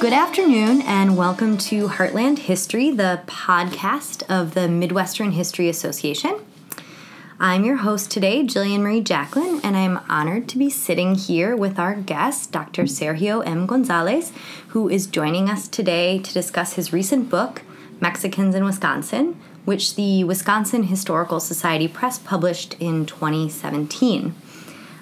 Good afternoon, and welcome to Heartland History, the podcast of the Midwestern History Association. I'm your host today, Jillian Marie Jacklin, and I'm honored to be sitting here with our guest, Dr. Sergio M. Gonzalez, who is joining us today to discuss his recent book, Mexicans in Wisconsin, which the Wisconsin Historical Society Press published in 2017.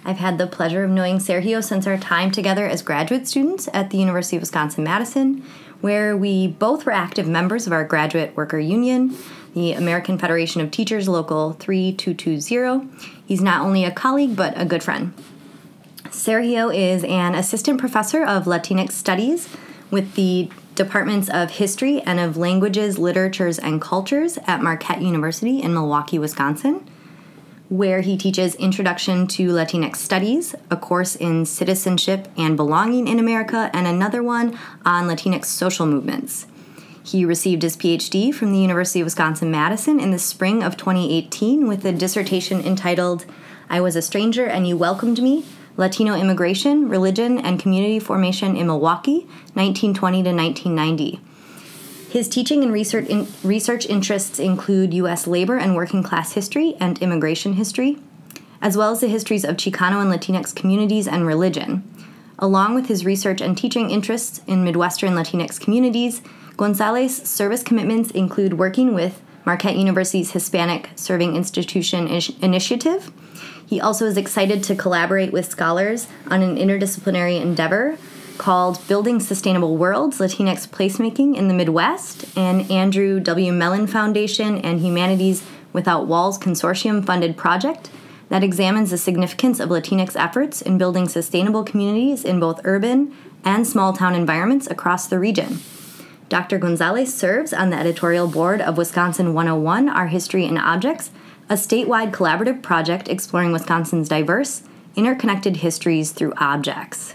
I've had the pleasure of knowing Sergio since our time together as graduate students at the University of Wisconsin Madison, where we both were active members of our graduate worker union, the American Federation of Teachers Local 3220. He's not only a colleague, but a good friend. Sergio is an assistant professor of Latinx Studies with the Departments of History and of Languages, Literatures, and Cultures at Marquette University in Milwaukee, Wisconsin where he teaches Introduction to Latinx Studies, a course in citizenship and belonging in America, and another one on Latinx social movements. He received his PhD from the University of Wisconsin Madison in the spring of 2018 with a dissertation entitled I Was a Stranger and You Welcomed Me Latino Immigration, Religion, and Community Formation in Milwaukee, 1920 to 1990. His teaching and research, in, research interests include U.S. labor and working class history and immigration history, as well as the histories of Chicano and Latinx communities and religion. Along with his research and teaching interests in Midwestern Latinx communities, Gonzalez' service commitments include working with Marquette University's Hispanic Serving Institution Initiative. He also is excited to collaborate with scholars on an interdisciplinary endeavor called Building Sustainable Worlds Latinx Placemaking in the Midwest, and Andrew W. Mellon Foundation and Humanities Without Walls Consortium funded project that examines the significance of Latinx efforts in building sustainable communities in both urban and small town environments across the region. Dr. Gonzalez serves on the editorial board of Wisconsin 101 Our History and Objects, a statewide collaborative project exploring Wisconsin's diverse, interconnected histories through objects.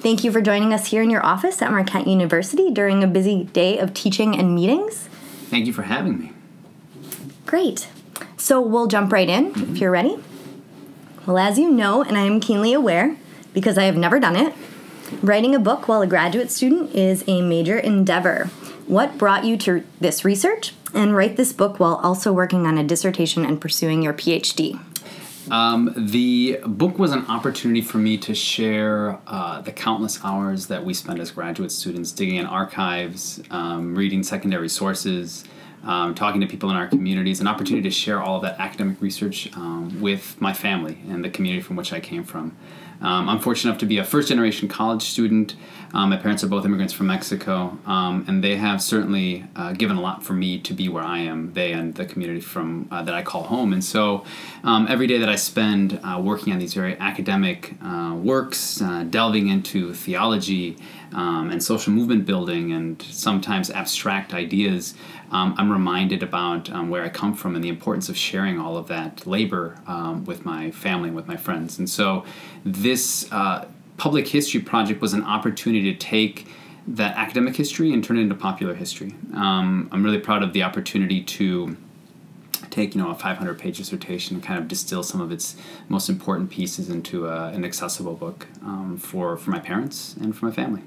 Thank you for joining us here in your office at Marquette University during a busy day of teaching and meetings. Thank you for having me. Great. So we'll jump right in mm-hmm. if you're ready. Well, as you know, and I am keenly aware because I have never done it, writing a book while a graduate student is a major endeavor. What brought you to this research and write this book while also working on a dissertation and pursuing your PhD? Um, the book was an opportunity for me to share uh, the countless hours that we spend as graduate students digging in archives, um, reading secondary sources, um, talking to people in our communities, an opportunity to share all of that academic research um, with my family and the community from which I came from. Um, I'm fortunate enough to be a first generation college student. Um, my parents are both immigrants from Mexico, um, and they have certainly uh, given a lot for me to be where I am, they and the community from uh, that I call home. And so um, every day that I spend uh, working on these very academic uh, works, uh, delving into theology um, and social movement building and sometimes abstract ideas, um, I'm reminded about um, where I come from and the importance of sharing all of that labor um, with my family and with my friends. And so, this uh, public history project was an opportunity to take that academic history and turn it into popular history. Um, I'm really proud of the opportunity to take you know a 500 page dissertation and kind of distill some of its most important pieces into a, an accessible book um, for for my parents and for my family.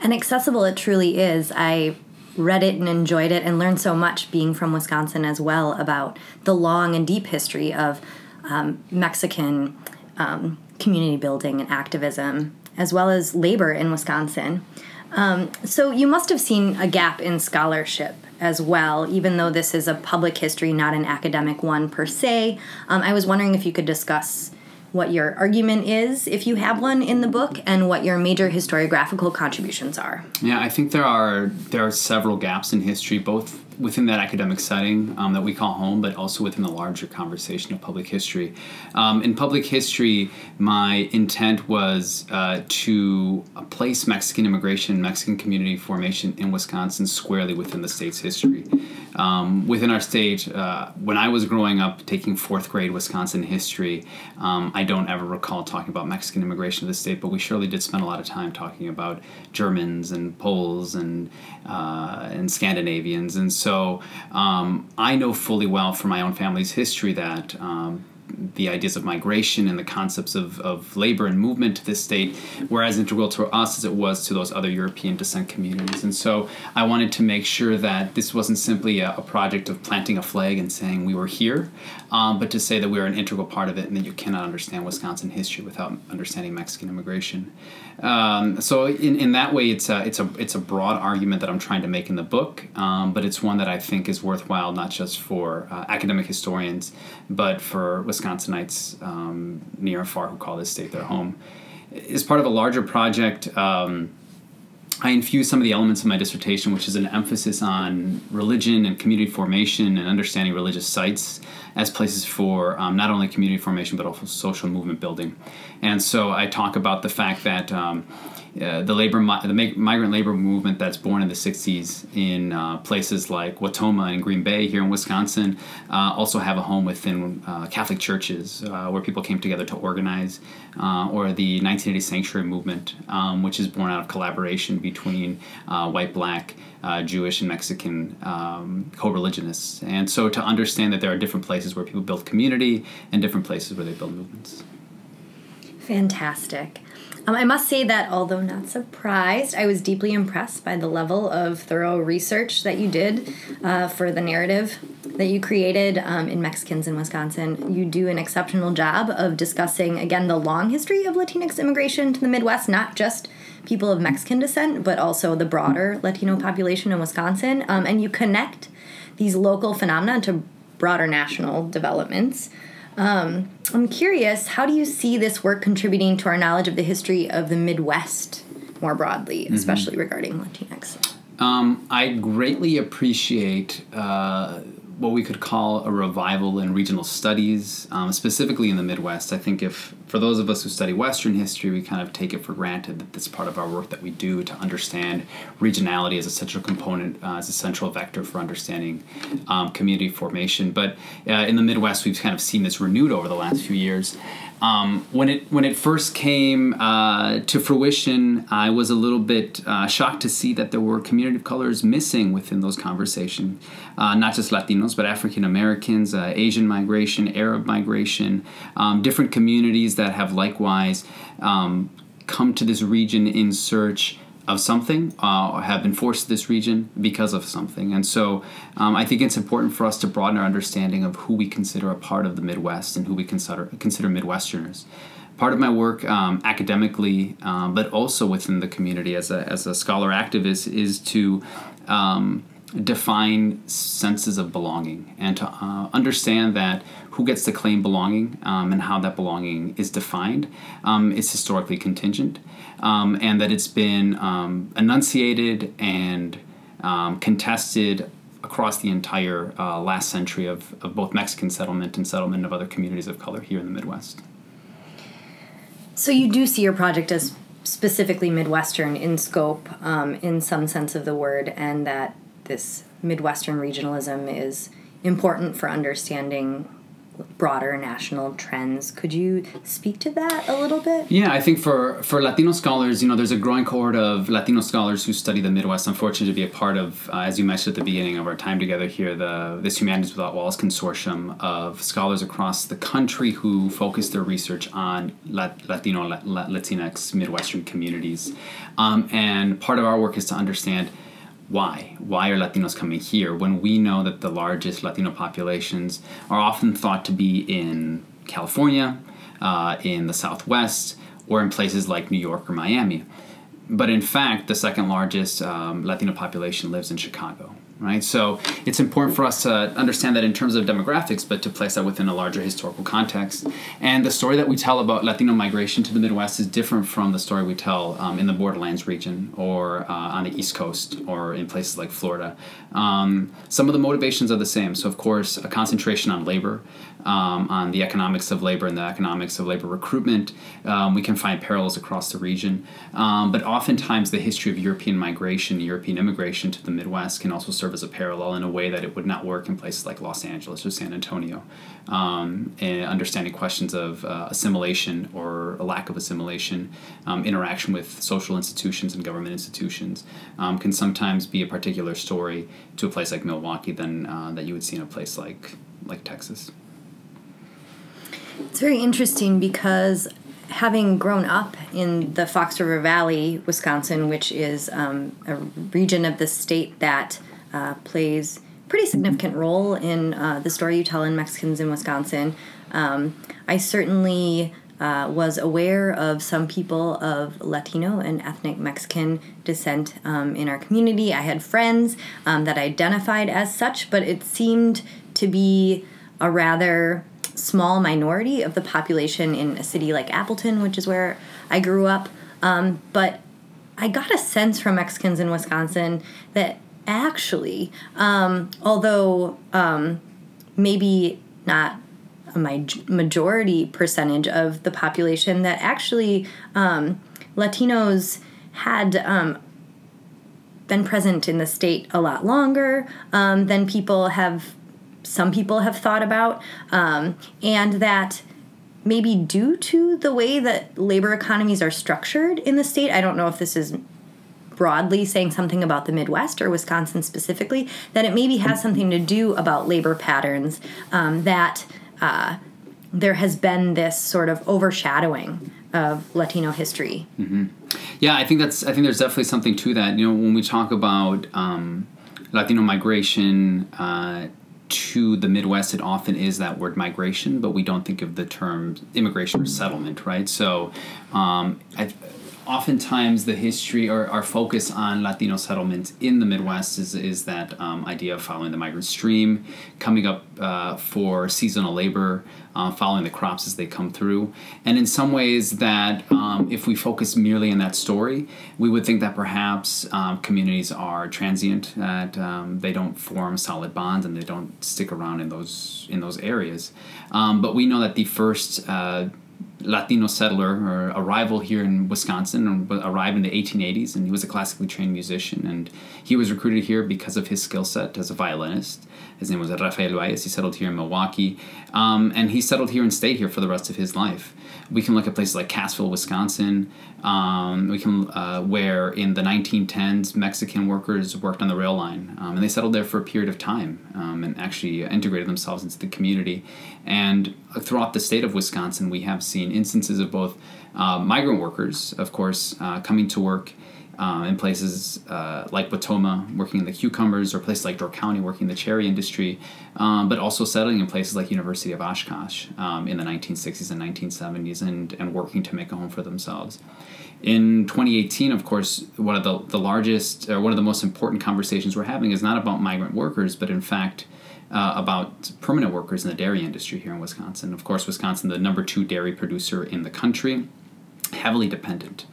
And accessible it truly is. I read it and enjoyed it and learned so much being from Wisconsin as well about the long and deep history of um, Mexican um, community building and activism, as well as labor in Wisconsin. Um, so you must have seen a gap in scholarship as well, even though this is a public history, not an academic one per se. Um, I was wondering if you could discuss what your argument is, if you have one in the book, and what your major historiographical contributions are. Yeah, I think there are there are several gaps in history, both within that academic setting um, that we call home, but also within the larger conversation of public history. Um, in public history, my intent was uh, to place Mexican immigration, Mexican community formation in Wisconsin squarely within the state's history. Um, within our state, uh, when I was growing up taking fourth grade Wisconsin history, um, I don't ever recall talking about Mexican immigration to the state, but we surely did spend a lot of time talking about Germans and Poles and uh, and Scandinavians, and so um, I know fully well from my own family's history that um, the ideas of migration and the concepts of, of labor and movement to this state were as integral to us as it was to those other European descent communities. And so I wanted to make sure that this wasn't simply a, a project of planting a flag and saying we were here, um, but to say that we are an integral part of it and that you cannot understand Wisconsin history without understanding Mexican immigration. Um, so in, in that way, it's a, it's, a, it's a broad argument that I'm trying to make in the book, um, but it's one that I think is worthwhile not just for uh, academic historians, but for Wisconsinites um, near and far who call this state their home. As part of a larger project, um, I infused some of the elements of my dissertation, which is an emphasis on religion and community formation and understanding religious sites as places for um, not only community formation but also social movement building. And so I talk about the fact that um, uh, the labor the migrant labor movement that's born in the 60s in uh, places like Wautoma and Green Bay here in Wisconsin uh, also have a home within uh, Catholic churches uh, where people came together to organize, or the 1980 sanctuary movement, um, which is born out of collaboration between white, black, Jewish, and Mexican um, co-religionists. And so to understand that there are different places where people build community and different places where they build movements. Fantastic. Um, I must say that although not surprised, I was deeply impressed by the level of thorough research that you did uh, for the narrative that you created um, in Mexicans in Wisconsin. You do an exceptional job of discussing, again, the long history of Latinx immigration to the Midwest, not just people of Mexican descent, but also the broader Latino population in Wisconsin. Um, and you connect these local phenomena to broader national developments. Um, I'm curious, how do you see this work contributing to our knowledge of the history of the Midwest more broadly, mm-hmm. especially regarding Latinx? Um, I greatly appreciate uh, what we could call a revival in regional studies, um, specifically in the Midwest. I think if for those of us who study Western history, we kind of take it for granted that this part of our work that we do to understand regionality as a central component, uh, as a central vector for understanding um, community formation. But uh, in the Midwest, we've kind of seen this renewed over the last few years. Um, when it when it first came uh, to fruition, I was a little bit uh, shocked to see that there were community of colors missing within those conversations. Uh, not just Latinos, but African Americans, uh, Asian migration, Arab migration, um, different communities that have likewise um, come to this region in search of something uh, have been forced to this region because of something. And so um, I think it's important for us to broaden our understanding of who we consider a part of the Midwest and who we consider, consider Midwesterners. Part of my work um, academically, um, but also within the community as a, as a scholar activist, is to um, define senses of belonging and to uh, understand that who gets to claim belonging um, and how that belonging is defined um, is historically contingent, um, and that it's been um, enunciated and um, contested across the entire uh, last century of, of both Mexican settlement and settlement of other communities of color here in the Midwest. So you do see your project as specifically Midwestern in scope, um, in some sense of the word, and that this Midwestern regionalism is important for understanding broader national trends. Could you speak to that a little bit? Yeah, I think for for Latino scholars, you know, there's a growing cohort of Latino scholars who study the Midwest. I'm fortunate to be a part of, uh, as you mentioned at the beginning of our time together here, the this Humanities Without Walls consortium of scholars across the country who focus their research on Latino, Latinx, Midwestern communities. Um, and part of our work is to understand why? Why are Latinos coming here when we know that the largest Latino populations are often thought to be in California, uh, in the Southwest, or in places like New York or Miami? But in fact, the second largest um, Latino population lives in Chicago right? So it's important for us to understand that in terms of demographics, but to place that within a larger historical context. And the story that we tell about Latino migration to the Midwest is different from the story we tell um, in the borderlands region or uh, on the East Coast or in places like Florida. Um, some of the motivations are the same. So, of course, a concentration on labor, um, on the economics of labor and the economics of labor recruitment. Um, we can find parallels across the region. Um, but oftentimes, the history of European migration, European immigration to the Midwest can also serve as a parallel in a way that it would not work in places like Los Angeles or San Antonio. Um, and understanding questions of uh, assimilation or a lack of assimilation, um, interaction with social institutions and government institutions um, can sometimes be a particular story to a place like Milwaukee than uh, that you would see in a place like like Texas. It's very interesting because having grown up in the Fox River Valley, Wisconsin, which is um, a region of the state that uh, plays pretty significant role in uh, the story you tell in Mexicans in Wisconsin, um, I certainly uh, was aware of some people of Latino and ethnic Mexican descent um, in our community. I had friends um, that identified as such, but it seemed to be a rather small minority of the population in a city like Appleton, which is where I grew up. Um, but I got a sense from Mexicans in Wisconsin that actually, um, although um, maybe not a majority percentage of the population, that actually um, Latinos had um, been present in the state a lot longer um, than people have some people have thought about, um, and that maybe due to the way that labor economies are structured in the state, I don't know if this is broadly saying something about the Midwest or Wisconsin specifically, that it maybe has something to do about labor patterns um, that uh, there has been this sort of overshadowing of Latino history. Mm-hmm. Yeah, I think that's. I think there's definitely something to that. You know, when we talk about um, Latino migration. Uh, to the Midwest, it often is that word migration, but we don't think of the term immigration or settlement, right? So, um, oftentimes the history or our focus on Latino settlements in the Midwest is, is that um, idea of following the migrant stream, coming up uh, for seasonal labor, uh, following the crops as they come through. And in some ways, that um, if we focus merely on that story, we would think that perhaps um, communities are transient, that um, they don't form solid bonds and they don't stick around in those in those areas. Um, but we know that the first uh, Latino settler or arrival here in Wisconsin and arrived in the 1880s, and he was a classically trained musician. And he was recruited here because of his skill set as a violinist. His name was Rafael Valles. He settled here in Milwaukee, um, and he settled here and stayed here for the rest of his life. We can look at places like Cassville, Wisconsin. Um, we can uh, where in the 1910s Mexican workers worked on the rail line, um, and they settled there for a period of time um, and actually integrated themselves into the community. And throughout the state of Wisconsin, we have seen instances of both uh, migrant workers, of course, uh, coming to work uh, in places uh, like Wautoma, working in the cucumbers, or places like Door County, working in the cherry industry, um, but also settling in places like University of Oshkosh um, in the 1960s and 1970s, and, and working to make a home for themselves. In 2018, of course, one of the, the largest, or one of the most important conversations we're having is not about migrant workers, but in fact, uh, about permanent workers in the dairy industry here in Wisconsin. Of course, Wisconsin, the number two dairy producer in the country, heavily dependent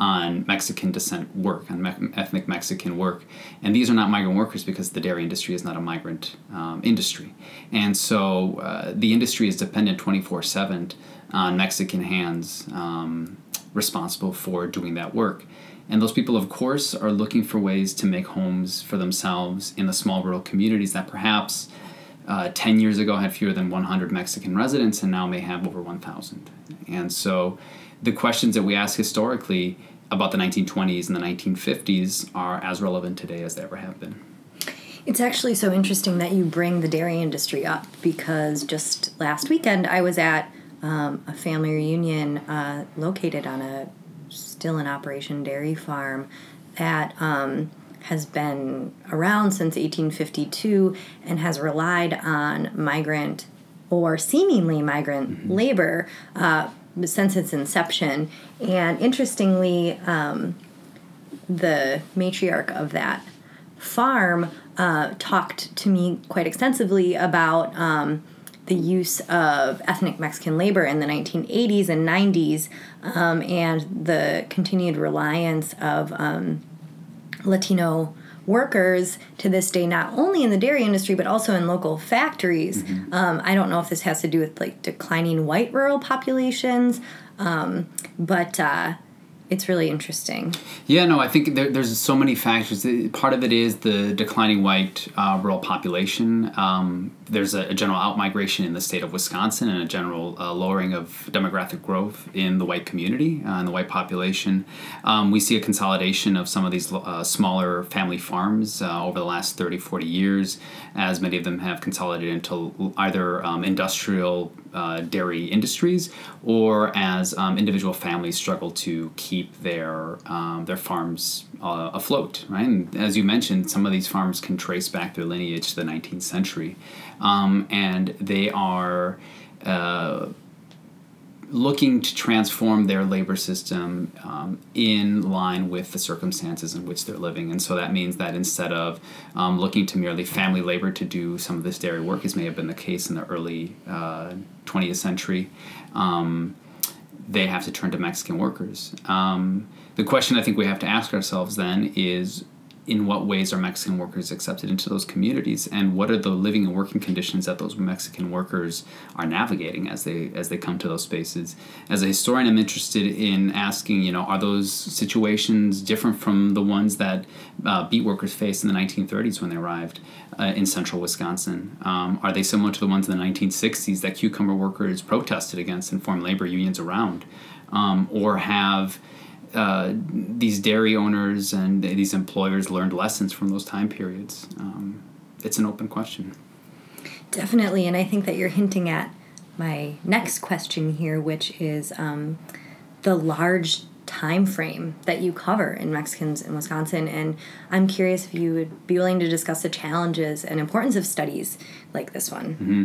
on Mexican descent work, on me- ethnic Mexican work. And these are not migrant workers because the dairy industry is not a migrant um, industry. And so uh, the industry is dependent 24 7 on Mexican hands um, responsible for doing that work. And those people, of course, are looking for ways to make homes for themselves in the small rural communities that perhaps uh, 10 years ago had fewer than 100 Mexican residents and now may have over 1,000. And so the questions that we ask historically about the 1920s and the 1950s are as relevant today as they ever have been. It's actually so interesting that you bring the dairy industry up because just last weekend I was at um, a family reunion uh, located on a still in operation dairy farm that um, has been around since 1852 and has relied on migrant or seemingly migrant mm-hmm. labor uh, since its inception. And interestingly, um, the matriarch of that farm uh, talked to me quite extensively about um, the use of ethnic Mexican labor in the 1980s and 90s um, and the continued reliance of um, Latino workers to this day, not only in the dairy industry but also in local factories. Mm-hmm. Um, I don't know if this has to do with like declining white rural populations, um, but uh, it's really interesting. Yeah, no, I think there, there's so many factors. Part of it is the declining white uh, rural population. Um, there's a, a, general outmigration in the state of Wisconsin and a general uh, lowering of demographic growth in the white community and uh, the white population. Um, we see a consolidation of some of these uh, smaller family farms uh, over the last 30, 40 years, as many of them have consolidated into either um, industrial uh, dairy industries, or as um, individual families struggle to keep their um, their farms uh, afloat. Right, and as you mentioned, some of these farms can trace back their lineage to the 19th century, um, and they are. Uh, looking to transform their labor system um, in line with the circumstances in which they're living. And so that means that instead of um, looking to merely family labor to do some of this dairy work, as may have been the case in the early uh, 20th century, um, they have to turn to Mexican workers. Um, the question I think we have to ask ourselves then is in what ways are Mexican workers accepted into those communities, and what are the living and working conditions that those Mexican workers are navigating as they as they come to those spaces? As a historian, I'm interested in asking, you know, are those situations different from the ones that uh, beet workers faced in the 1930s when they arrived uh, in central Wisconsin? Um, are they similar to the ones in the 1960s that cucumber workers protested against and formed labor unions around, um, or have uh, these dairy owners and these employers learned lessons from those time periods? Um, it's an open question. Definitely, and I think that you're hinting at my next question here, which is um, the large time frame that you cover in Mexicans in Wisconsin. And I'm curious if you would be willing to discuss the challenges and importance of studies like this one. Mm-hmm.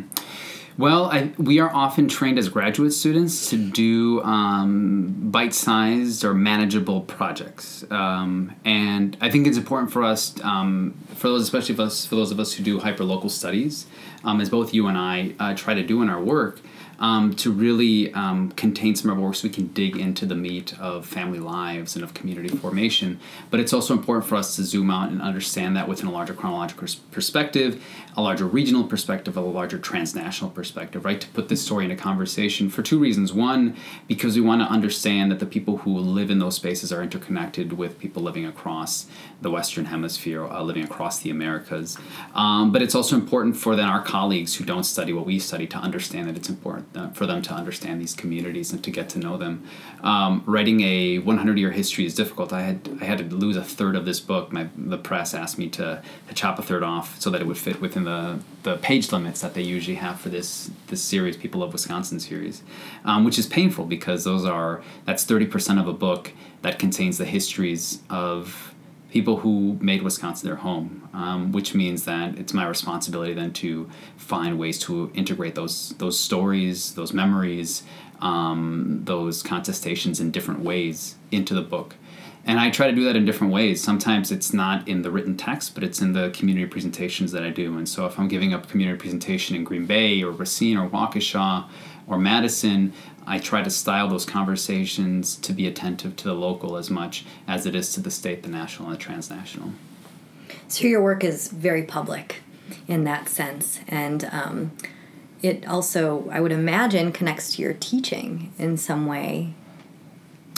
Well, I, we are often trained as graduate students to do um, bite sized or manageable projects. Um, and I think it's important for us, um, for those, especially for, us, for those of us who do hyperlocal studies, um, as both you and I uh, try to do in our work, um, to really um, contain some of our work so we can dig into the meat of family lives and of community formation. But it's also important for us to zoom out and understand that within a larger chronological perspective, a larger regional perspective, a larger transnational perspective, right? To put this story into conversation for two reasons. One, because we want to understand that the people who live in those spaces are interconnected with people living across the Western Hemisphere, uh, living across the Americas. Um, but it's also important for then our colleagues who don't study what we study to understand that it's important uh, for them to understand these communities and to get to know them. Um, writing a 100 year history is difficult. I had I had to lose a third of this book. My the press asked me to, to chop a third off so that it would fit within the, the page limits that they usually have for this this series, People of Wisconsin series, um, which is painful because those are that's 30 percent of a book that contains the histories of people who made Wisconsin their home, um, which means that it's my responsibility then to find ways to integrate those those stories, those memories, um, those contestations in different ways into the book. And I try to do that in different ways. Sometimes it's not in the written text, but it's in the community presentations that I do. And so if I'm giving a community presentation in Green Bay or Racine or Waukesha or Madison, I try to style those conversations to be attentive to the local as much as it is to the state, the national, and the transnational. So your work is very public in that sense, and um, it also, I would imagine, connects to your teaching in some way.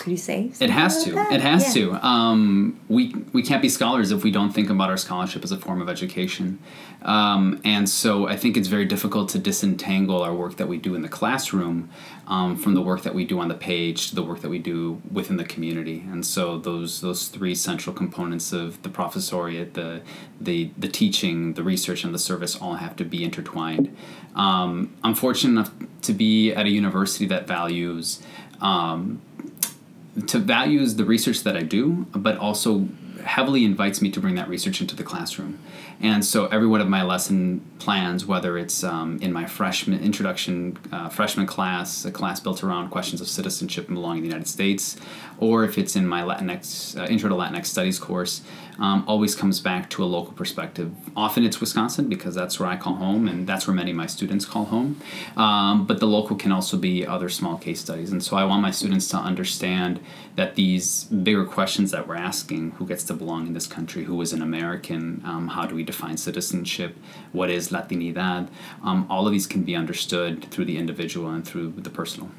Could you say? It has to. That? It has yeah. to. Um, we we can't be scholars if we don't think about our scholarship as a form of education. Um, and so I think it's very difficult to disentangle our work that we do in the classroom um, from the work that we do on the page to the work that we do within the community. And so those those three central components of the professoriate, the the the teaching, the research, and the service all have to be intertwined. Um, I'm fortunate enough to be at a university that values um, to values the research that I do, but also heavily invites me to bring that research into the classroom. And so every one of my lesson plans, whether it's um, in my freshman introduction uh, freshman class, a class built around questions of citizenship and belonging in the United States, or if it's in my Latinx uh, intro to Latinx studies course, um, always comes back to a local perspective. Often it's Wisconsin because that's where I call home, and that's where many of my students call home. Um, but the local can also be other small case studies, and so I want my students to understand that these bigger questions that we're asking: who gets to belong in this country? Who is an American? Um, how do we define citizenship? What is Latinidad? Um, all of these can be understood through the individual and through the personal.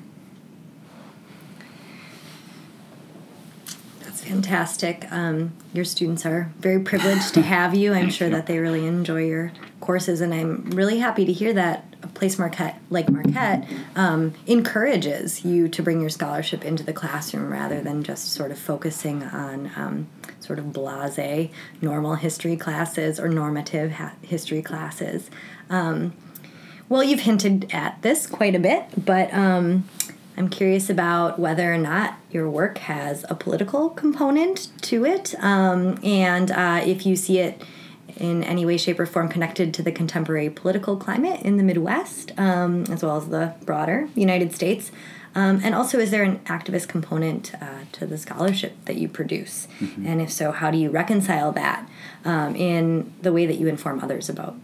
Fantastic. Um, your students are very privileged to have you. I'm sure that they really enjoy your courses, and I'm really happy to hear that a place Marquette like Marquette um, encourages you to bring your scholarship into the classroom rather than just sort of focusing on um, sort of blase normal history classes or normative ha- history classes. Um, well, you've hinted at this quite a bit, but um, I'm curious about whether or not your work has a political component to it, um, and uh, if you see it in any way, shape, or form connected to the contemporary political climate in the Midwest, um, as well as the broader United States. Um, and also, is there an activist component uh, to the scholarship that you produce? Mm-hmm. And if so, how do you reconcile that um, in the way that you inform others about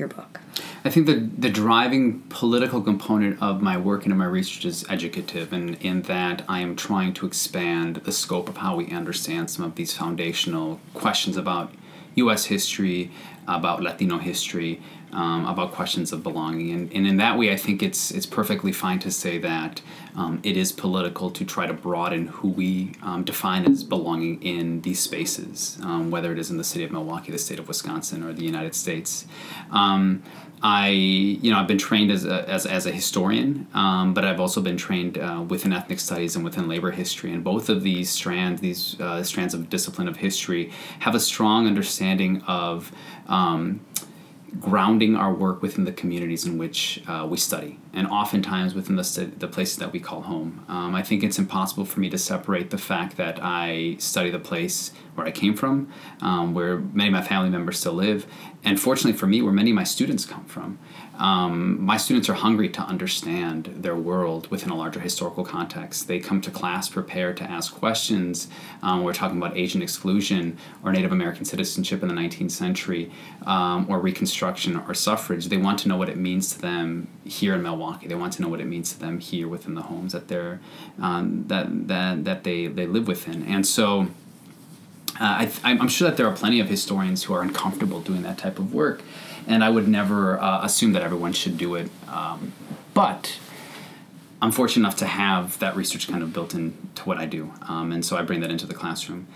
your book? I think the, the driving political component of my work and of my research is educative, and in that I am trying to expand the scope of how we understand some of these foundational questions about U.S. history, about Latino history, um, about questions of belonging, and, and in that way, I think it's it's perfectly fine to say that um, it is political to try to broaden who we um, define as belonging in these spaces, um, whether it is in the city of Milwaukee, the state of Wisconsin, or the United States. Um, I, you know, I've been trained as a, as, as a historian, um, but I've also been trained uh, within ethnic studies and within labor history. And both of these strands, these uh, strands of discipline of history, have a strong understanding of um, grounding our work within the communities in which uh, we study, and oftentimes within the, the places that we call home. Um, I think it's impossible for me to separate the fact that I study the place where I came from, um, where many of my family members still live, and fortunately for me, where many of my students come from. Um, my students are hungry to understand their world within a larger historical context. They come to class prepared to ask questions. Um, we're talking about Asian exclusion or Native American citizenship in the 19th century, um, or Reconstruction or suffrage. They want to know what it means to them here in Milwaukee. They want to know what it means to them here within the homes that they're um, that that that they they live within. And so. Uh, I, am sure that there are plenty of historians who are uncomfortable doing that type of work and I would never uh, assume that everyone should do it. Um, but I'm fortunate enough to have that research kind of built into what I do, um, and so I bring that into the classroom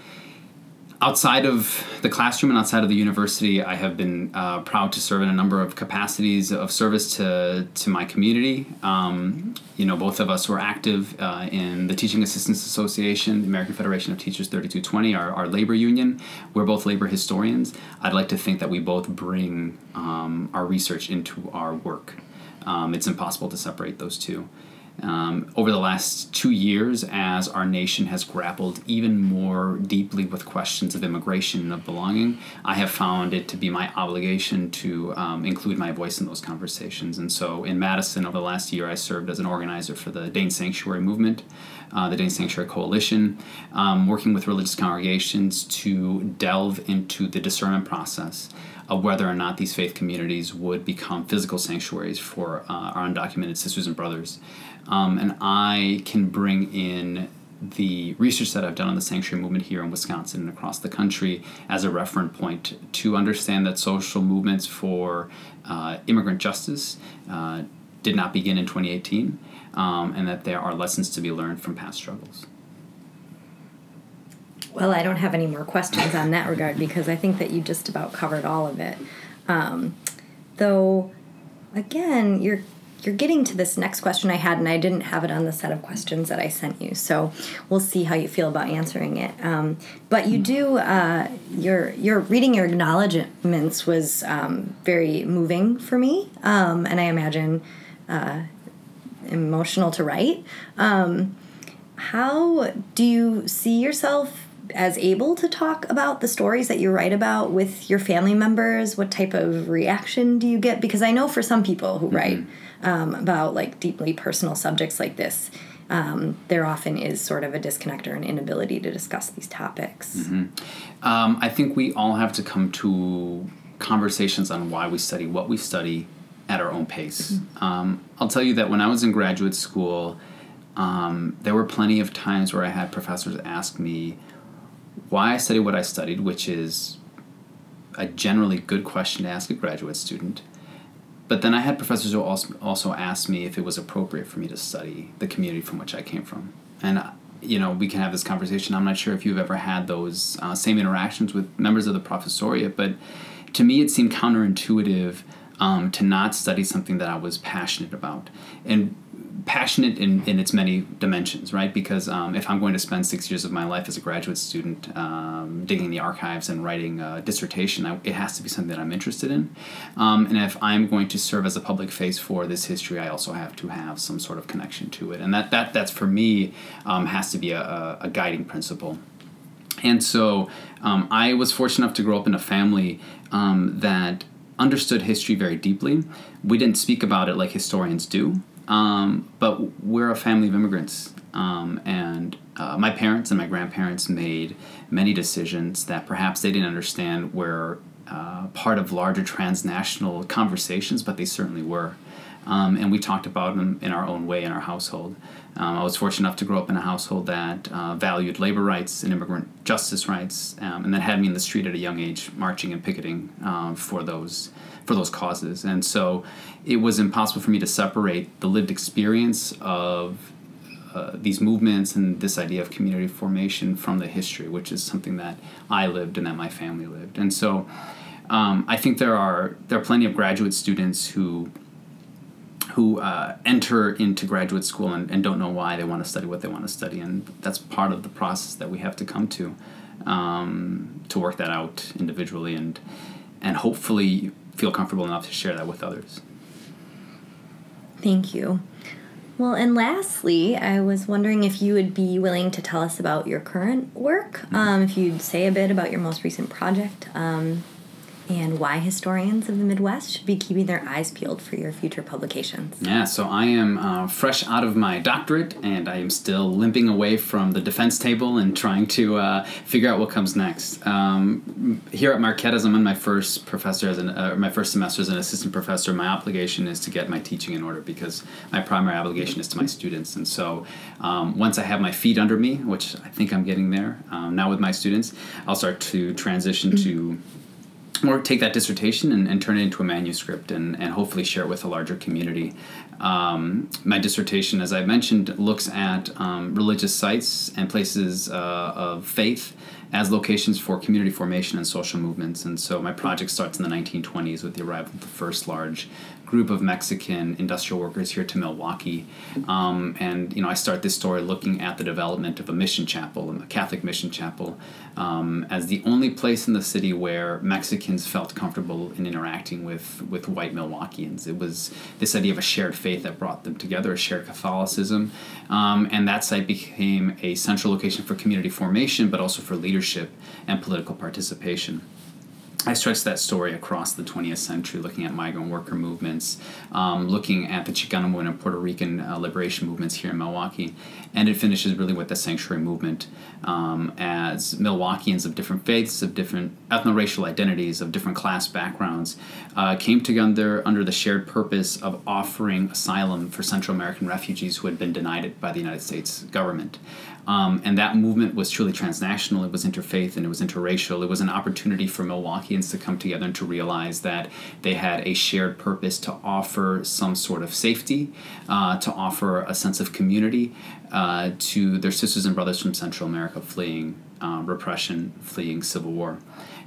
outside of the classroom and outside of the university, I have been uh, proud to serve in a number of capacities of service to, to my community. Um, you know, both of us were active uh, in the Teaching Assistants Association, the American Federation of Teachers 3220, our, our labor union. We're both labor historians. I'd like to think that we both bring um, our research into our work. Um, it's impossible to separate those two. Um, over the last two years, as our nation has grappled even more deeply with questions of immigration and of belonging, I have found it to be my obligation to um, include my voice in those conversations. And so in Madison, over the last year, I served as an organizer for the Dane Sanctuary Movement, uh, the Dane Sanctuary Coalition, um, working with religious congregations to delve into the discernment process of whether or not these faith communities would become physical sanctuaries for uh, our undocumented sisters and brothers. Um, and I can bring in the research that I've done on the sanctuary movement here in Wisconsin and across the country as a reference point to understand that social movements for uh, immigrant justice uh, did not begin in 2018 um, and that there are lessons to be learned from past struggles. Well, I don't have any more questions on that regard because I think that you just about covered all of it. Um, though, again, you're you're getting to this next question I had, and I didn't have it on the set of questions that I sent you. So we'll see how you feel about answering it. Um, but you do uh, your your reading your acknowledgments was um, very moving for me, um, and I imagine uh, emotional to write. Um, how do you see yourself as able to talk about the stories that you write about with your family members? What type of reaction do you get? Because I know for some people who mm-hmm. write um, about like deeply personal subjects like this, um, there often is sort of a disconnect or an inability to discuss these topics. Mm-hmm. Um, I think we all have to come to conversations on why we study what we study at our own pace. Mm-hmm. Um, I'll tell you that when I was in graduate school, um, there were plenty of times where I had professors ask me, why I studied what I studied, which is a generally good question to ask a graduate student. But then I had professors who also, asked me if it was appropriate for me to study the community from which I came from. And, uh, you know, we can have this conversation. I'm not sure if you've ever had those uh, same interactions with members of the professoriate, but to me it seemed counterintuitive um, to not study something that I was passionate about. And passionate in, in its many dimensions, right? Because um, if I'm going to spend six years of my life as a graduate student um, digging the archives and writing a dissertation, I, it has to be something that I'm interested in. Um, and if I'm going to serve as a public face for this history, I also have to have some sort of connection to it. And that, that that's for me um, has to be a, a, guiding principle. And so um, I was fortunate enough to grow up in a family um, that understood history very deeply. We didn't speak about it like historians do. Um, but we're a family of immigrants, um, and uh, my parents and my grandparents made many decisions that perhaps they didn't understand were uh, part of larger transnational conversations, but they certainly were. Um, and we talked about them in our own way in our household. Um, I was fortunate enough to grow up in a household that uh, valued labor rights and immigrant justice rights, um, and that had me in the street at a young age, marching and picketing uh, for those for those causes. And so it was impossible for me to separate the lived experience of uh, these movements and this idea of community formation from the history, which is something that I lived and that my family lived. And so um, I think there are there are plenty of graduate students who who uh, enter into graduate school and, and, don't know why they want to study what they want to study, and that's part of the process that we have to come to um, to work that out individually and and hopefully feel comfortable enough to share that with others. Thank you. Well, and lastly, I was wondering if you would be willing to tell us about your current work. Mm-hmm. Um, if you'd say a bit about your most recent project. Um, and why historians of the Midwest should be keeping their eyes peeled for your future publications. Yeah, so I am uh, fresh out of my doctorate and I am still limping away from the defense table and trying to uh, figure out what comes next. Um, here at Marquette, as I'm in my first professor as an, uh, my first semester as an assistant professor, my obligation is to get my teaching in order because my primary obligation is to my students. And so um, once I have my feet under me, which I think I'm getting there um, now with my students, I'll start to transition mm-hmm. to or take that dissertation and, and, turn it into a manuscript and, and hopefully share it with a larger community. Um, my dissertation, as I mentioned, looks at um, religious sites and places uh, of faith as locations for community formation and social movements. And so my project starts in the 1920s with the arrival of the first large group of Mexican industrial workers here to Milwaukee. Um, and, you know, I start this story looking at the development of a mission chapel, a Catholic mission chapel, um, as the only place in the city where Mexicans felt comfortable in interacting with, with white Milwaukeeans. It was this idea of a shared faith that brought them together, a shared Catholicism. Um, and that site became a central location for community formation, but also for leadership and political participation. I stretched that story across the 20th century, looking at migrant worker movements, um, looking at the Chicano and Puerto Rican uh, liberation movements here in Milwaukee, and it finishes really with the sanctuary movement um, as Milwaukeeans of different faiths, of different ethno-racial identities, of different class backgrounds, uh, came together under the shared purpose of offering asylum for Central American refugees who had been denied it by the United States government. Um, and that movement was truly transnational. It was interfaith and it was interracial. It was an opportunity for Milwaukeeans to come together and to realize that they had a shared purpose to offer some sort of safety, uh, to offer a sense of community uh, to their sisters and brothers from Central America fleeing uh, repression, fleeing civil war.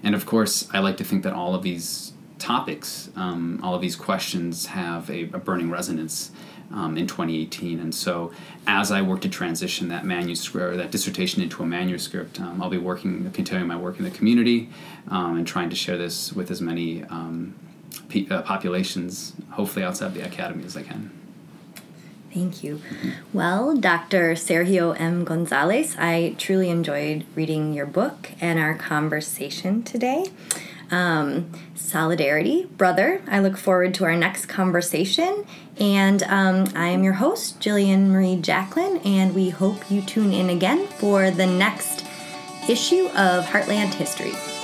And of course, I like to think that all of these topics, um, all of these questions have a, a burning resonance um, in 2018. And so, as I work to transition that manuscript or that dissertation into a manuscript, um, I'll be working, continuing my work in the community, um, and trying to share this with as many um, pe- uh, populations, hopefully outside the academy, as I can. Thank you. Mm-hmm. Well, Dr. Sergio M. Gonzalez, I truly enjoyed reading your book and our conversation today. Um, solidarity, brother. I look forward to our next conversation. And um, I am your host, Jillian Marie Jacklin, and we hope you tune in again for the next issue of Heartland History.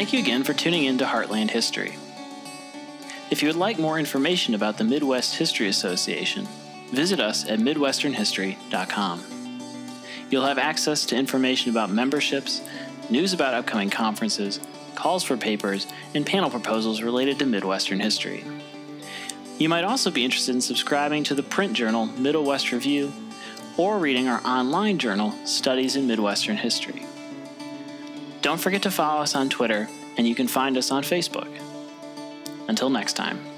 Thank you again for tuning in to Heartland History. If you would like more information about the Midwest History Association, visit us at MidwesternHistory.com. You'll have access to information about memberships, news about upcoming conferences, calls for papers, and panel proposals related to Midwestern history. You might also be interested in subscribing to the print journal Middle West Review or reading our online journal Studies in Midwestern History. Don't forget to follow us on Twitter, and you can find us on Facebook. Until next time.